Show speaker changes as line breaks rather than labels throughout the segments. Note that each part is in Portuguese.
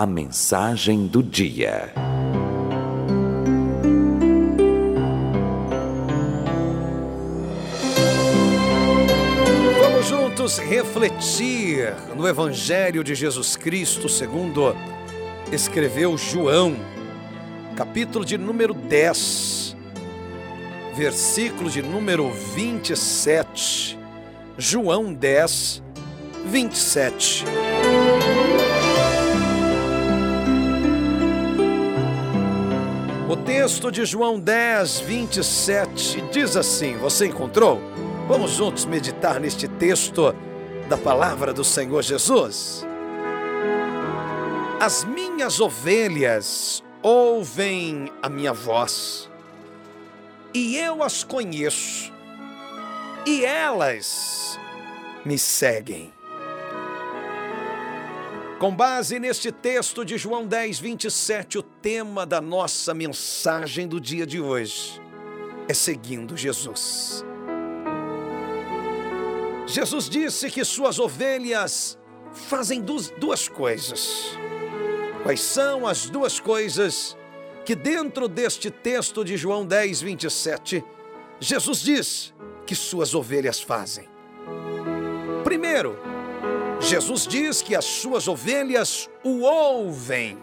A mensagem do dia.
Vamos juntos refletir no Evangelho de Jesus Cristo, segundo escreveu João, capítulo de número 10, versículo de número 27. João 10, 27. Texto de João 10, 27 diz assim: Você encontrou? Vamos juntos meditar neste texto da palavra do Senhor Jesus. As minhas ovelhas ouvem a minha voz, e eu as conheço, e elas me seguem. Com base neste texto de João 10, 27, o tema da nossa mensagem do dia de hoje é seguindo Jesus. Jesus disse que suas ovelhas fazem duas coisas. Quais são as duas coisas que, dentro deste texto de João 10, 27, Jesus diz que suas ovelhas fazem? Primeiro, Jesus diz que as suas ovelhas o ouvem.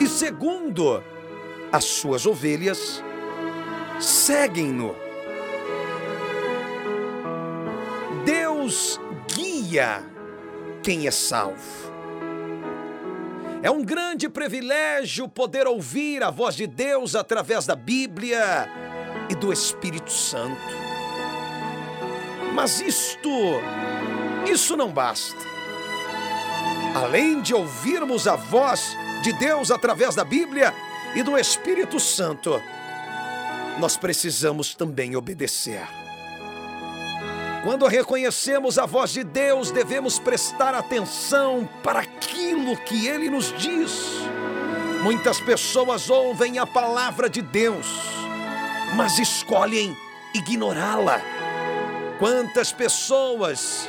E segundo, as suas ovelhas seguem-no. Deus guia quem é salvo. É um grande privilégio poder ouvir a voz de Deus através da Bíblia e do Espírito Santo. Mas isto, isso não basta. Além de ouvirmos a voz de Deus através da Bíblia e do Espírito Santo, nós precisamos também obedecer. Quando reconhecemos a voz de Deus, devemos prestar atenção para aquilo que Ele nos diz. Muitas pessoas ouvem a palavra de Deus, mas escolhem ignorá-la. Quantas pessoas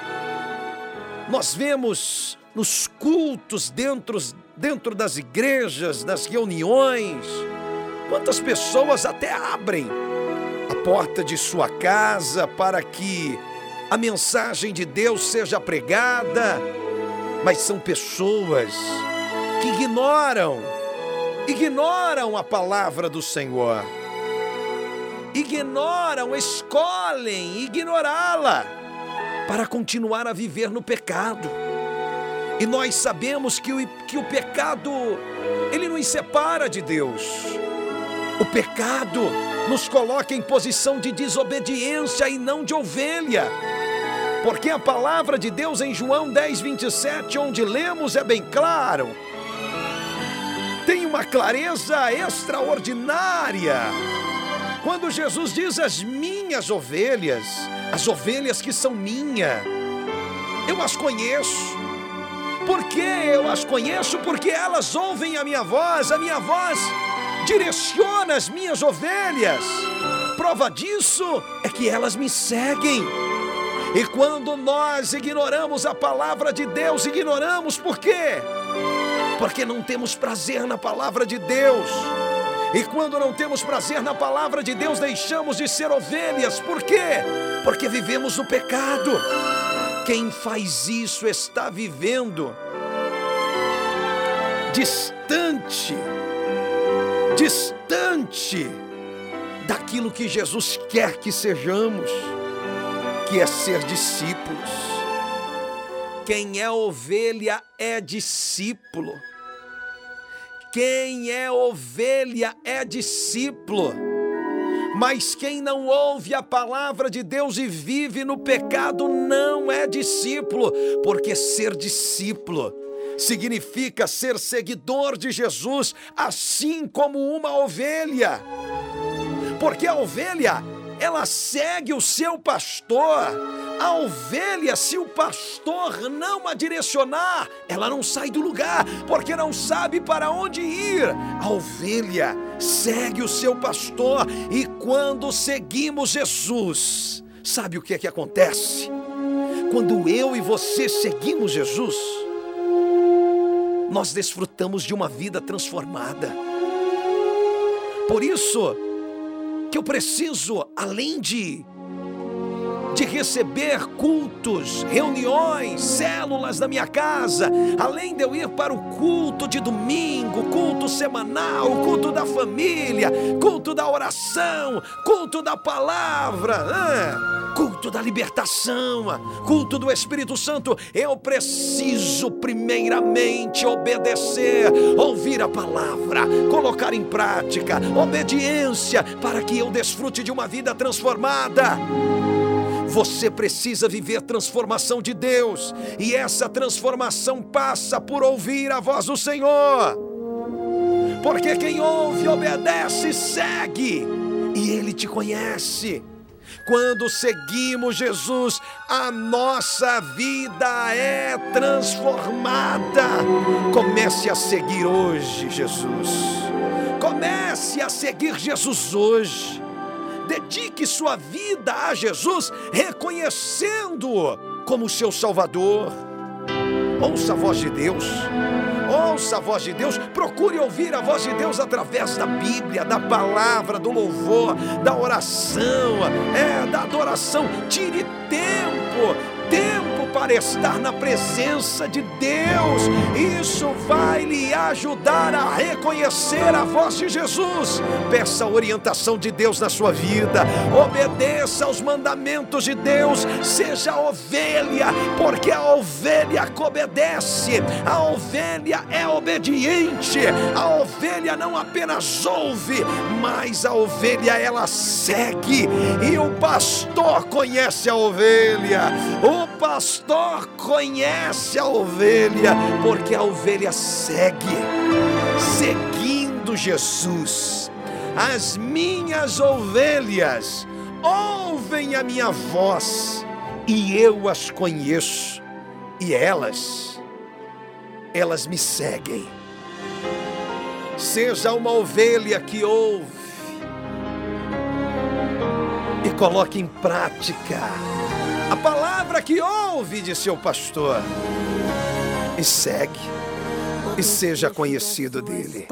nós vemos nos cultos dentro, dentro das igrejas, nas reuniões, quantas pessoas até abrem a porta de sua casa para que a mensagem de Deus seja pregada, mas são pessoas que ignoram, ignoram a palavra do Senhor, ignoram, escolhem ignorá-la para continuar a viver no pecado. E nós sabemos que o, que o pecado, ele nos separa de Deus. O pecado nos coloca em posição de desobediência e não de ovelha. Porque a palavra de Deus em João 10, 27, onde lemos, é bem claro. Tem uma clareza extraordinária. Quando Jesus diz as minhas ovelhas, as ovelhas que são minha, eu as conheço. Por que eu as conheço? Porque elas ouvem a minha voz, a minha voz direciona as minhas ovelhas. Prova disso é que elas me seguem. E quando nós ignoramos a palavra de Deus, ignoramos por quê? Porque não temos prazer na palavra de Deus. E quando não temos prazer na palavra de Deus, deixamos de ser ovelhas. Por quê? Porque vivemos no pecado. Quem faz isso está vivendo distante, distante daquilo que Jesus quer que sejamos que é ser discípulos. Quem é ovelha é discípulo. Quem é ovelha é discípulo. Mas quem não ouve a palavra de Deus e vive no pecado não é discípulo, porque ser discípulo significa ser seguidor de Jesus, assim como uma ovelha. Porque a ovelha ela segue o seu pastor. A ovelha, se o pastor não a direcionar, ela não sai do lugar, porque não sabe para onde ir. A ovelha segue o seu pastor, e quando seguimos Jesus, sabe o que é que acontece? Quando eu e você seguimos Jesus, nós desfrutamos de uma vida transformada. Por isso que eu preciso, além de de receber cultos, reuniões, células na minha casa, além de eu ir para o culto de domingo, culto semanal, culto da família, culto da oração, culto da palavra, culto da libertação, culto do Espírito Santo, eu preciso primeiramente obedecer, ouvir a palavra, colocar em prática, obediência, para que eu desfrute de uma vida transformada. Você precisa viver transformação de Deus, e essa transformação passa por ouvir a voz do Senhor. Porque quem ouve, obedece, segue, e Ele te conhece. Quando seguimos Jesus, a nossa vida é transformada. Comece a seguir hoje, Jesus. Comece a seguir Jesus hoje. Dedique sua vida a Jesus, reconhecendo-o como seu Salvador. Ouça a voz de Deus. Ouça a voz de Deus, procure ouvir a voz de Deus através da Bíblia, da palavra, do louvor, da oração, é, da adoração. Tire tempo, tempo para estar na presença de Deus. Isso vai lhe ajudar a reconhecer a voz de Jesus. Peça a orientação de Deus na sua vida. Obedeça aos mandamentos de Deus. Seja ovelha, porque a ovelha obedece, a ovelha é obediente. A ovelha não apenas ouve, mas a ovelha ela segue. E o pastor conhece a ovelha. O pastor pastor conhece a ovelha, porque a ovelha segue, seguindo Jesus. As minhas ovelhas ouvem a minha voz e eu as conheço, e elas, elas me seguem. Seja uma ovelha que ouve e coloque em prática a palavra que ouve de seu pastor e segue e seja conhecido dele.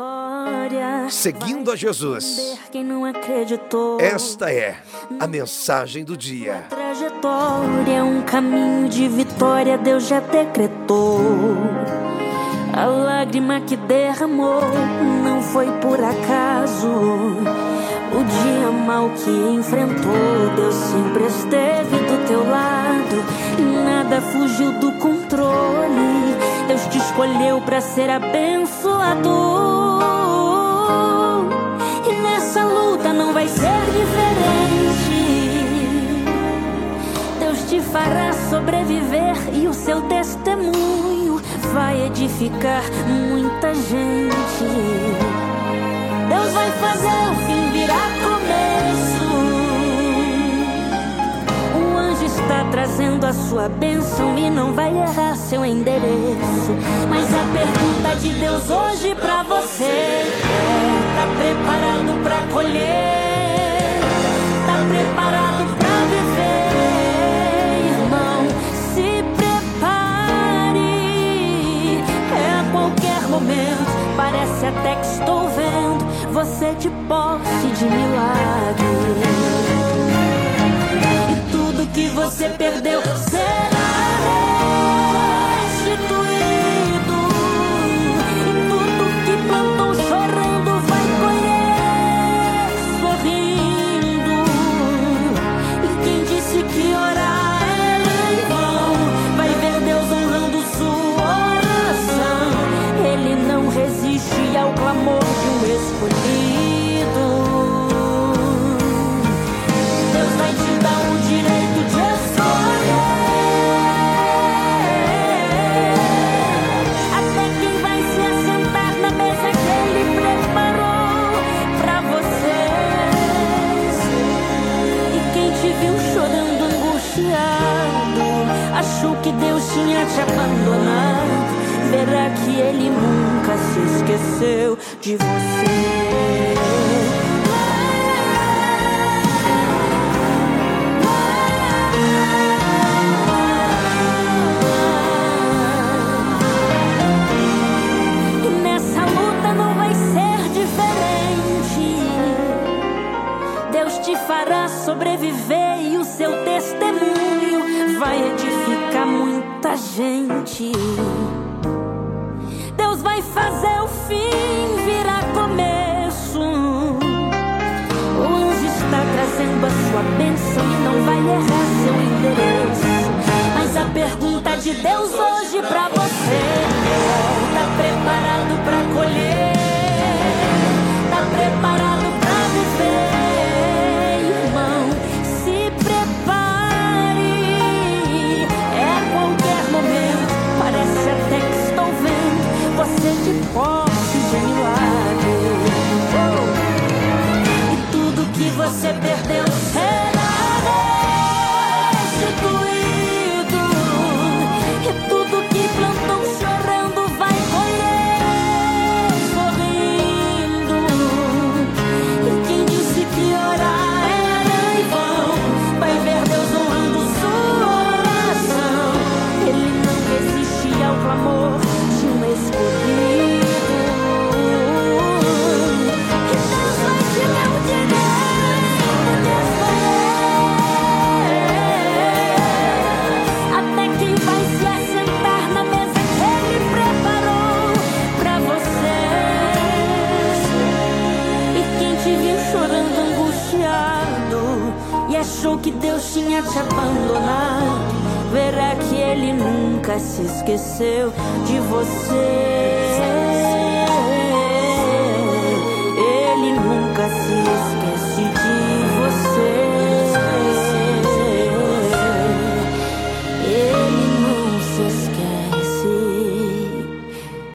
Seguindo a Jesus. Esta é a mensagem do dia.
Trajetória, um caminho de vitória, Deus já decretou. A lágrima que derramou não foi por acaso. O dia mal que enfrentou, Deus sempre esteve do teu lado. Nada fugiu do controle. Deus te escolheu para ser abençoado. E nessa luta não vai ser diferente. Deus te fará sobreviver e o seu testemunho vai edificar muita gente. Deus vai fazer o fim virar começo. O anjo está trazendo a sua bênção e não vai errar seu endereço. Mas a pergunta de Deus hoje pra você é: tá preparado pra colher? Você de posse de milagre. E tudo que você perdeu ele nunca se esqueceu de você. fará sobreviver e o seu testemunho vai edificar muita gente fazer o fim virar começo. Hoje está trazendo a sua bênção e não vai errar seu endereço. Mas a pergunta de Deus hoje pra você é. achou que Deus tinha te abandonado. Verá que ele nunca se esqueceu de você. Ele nunca se esquece de você.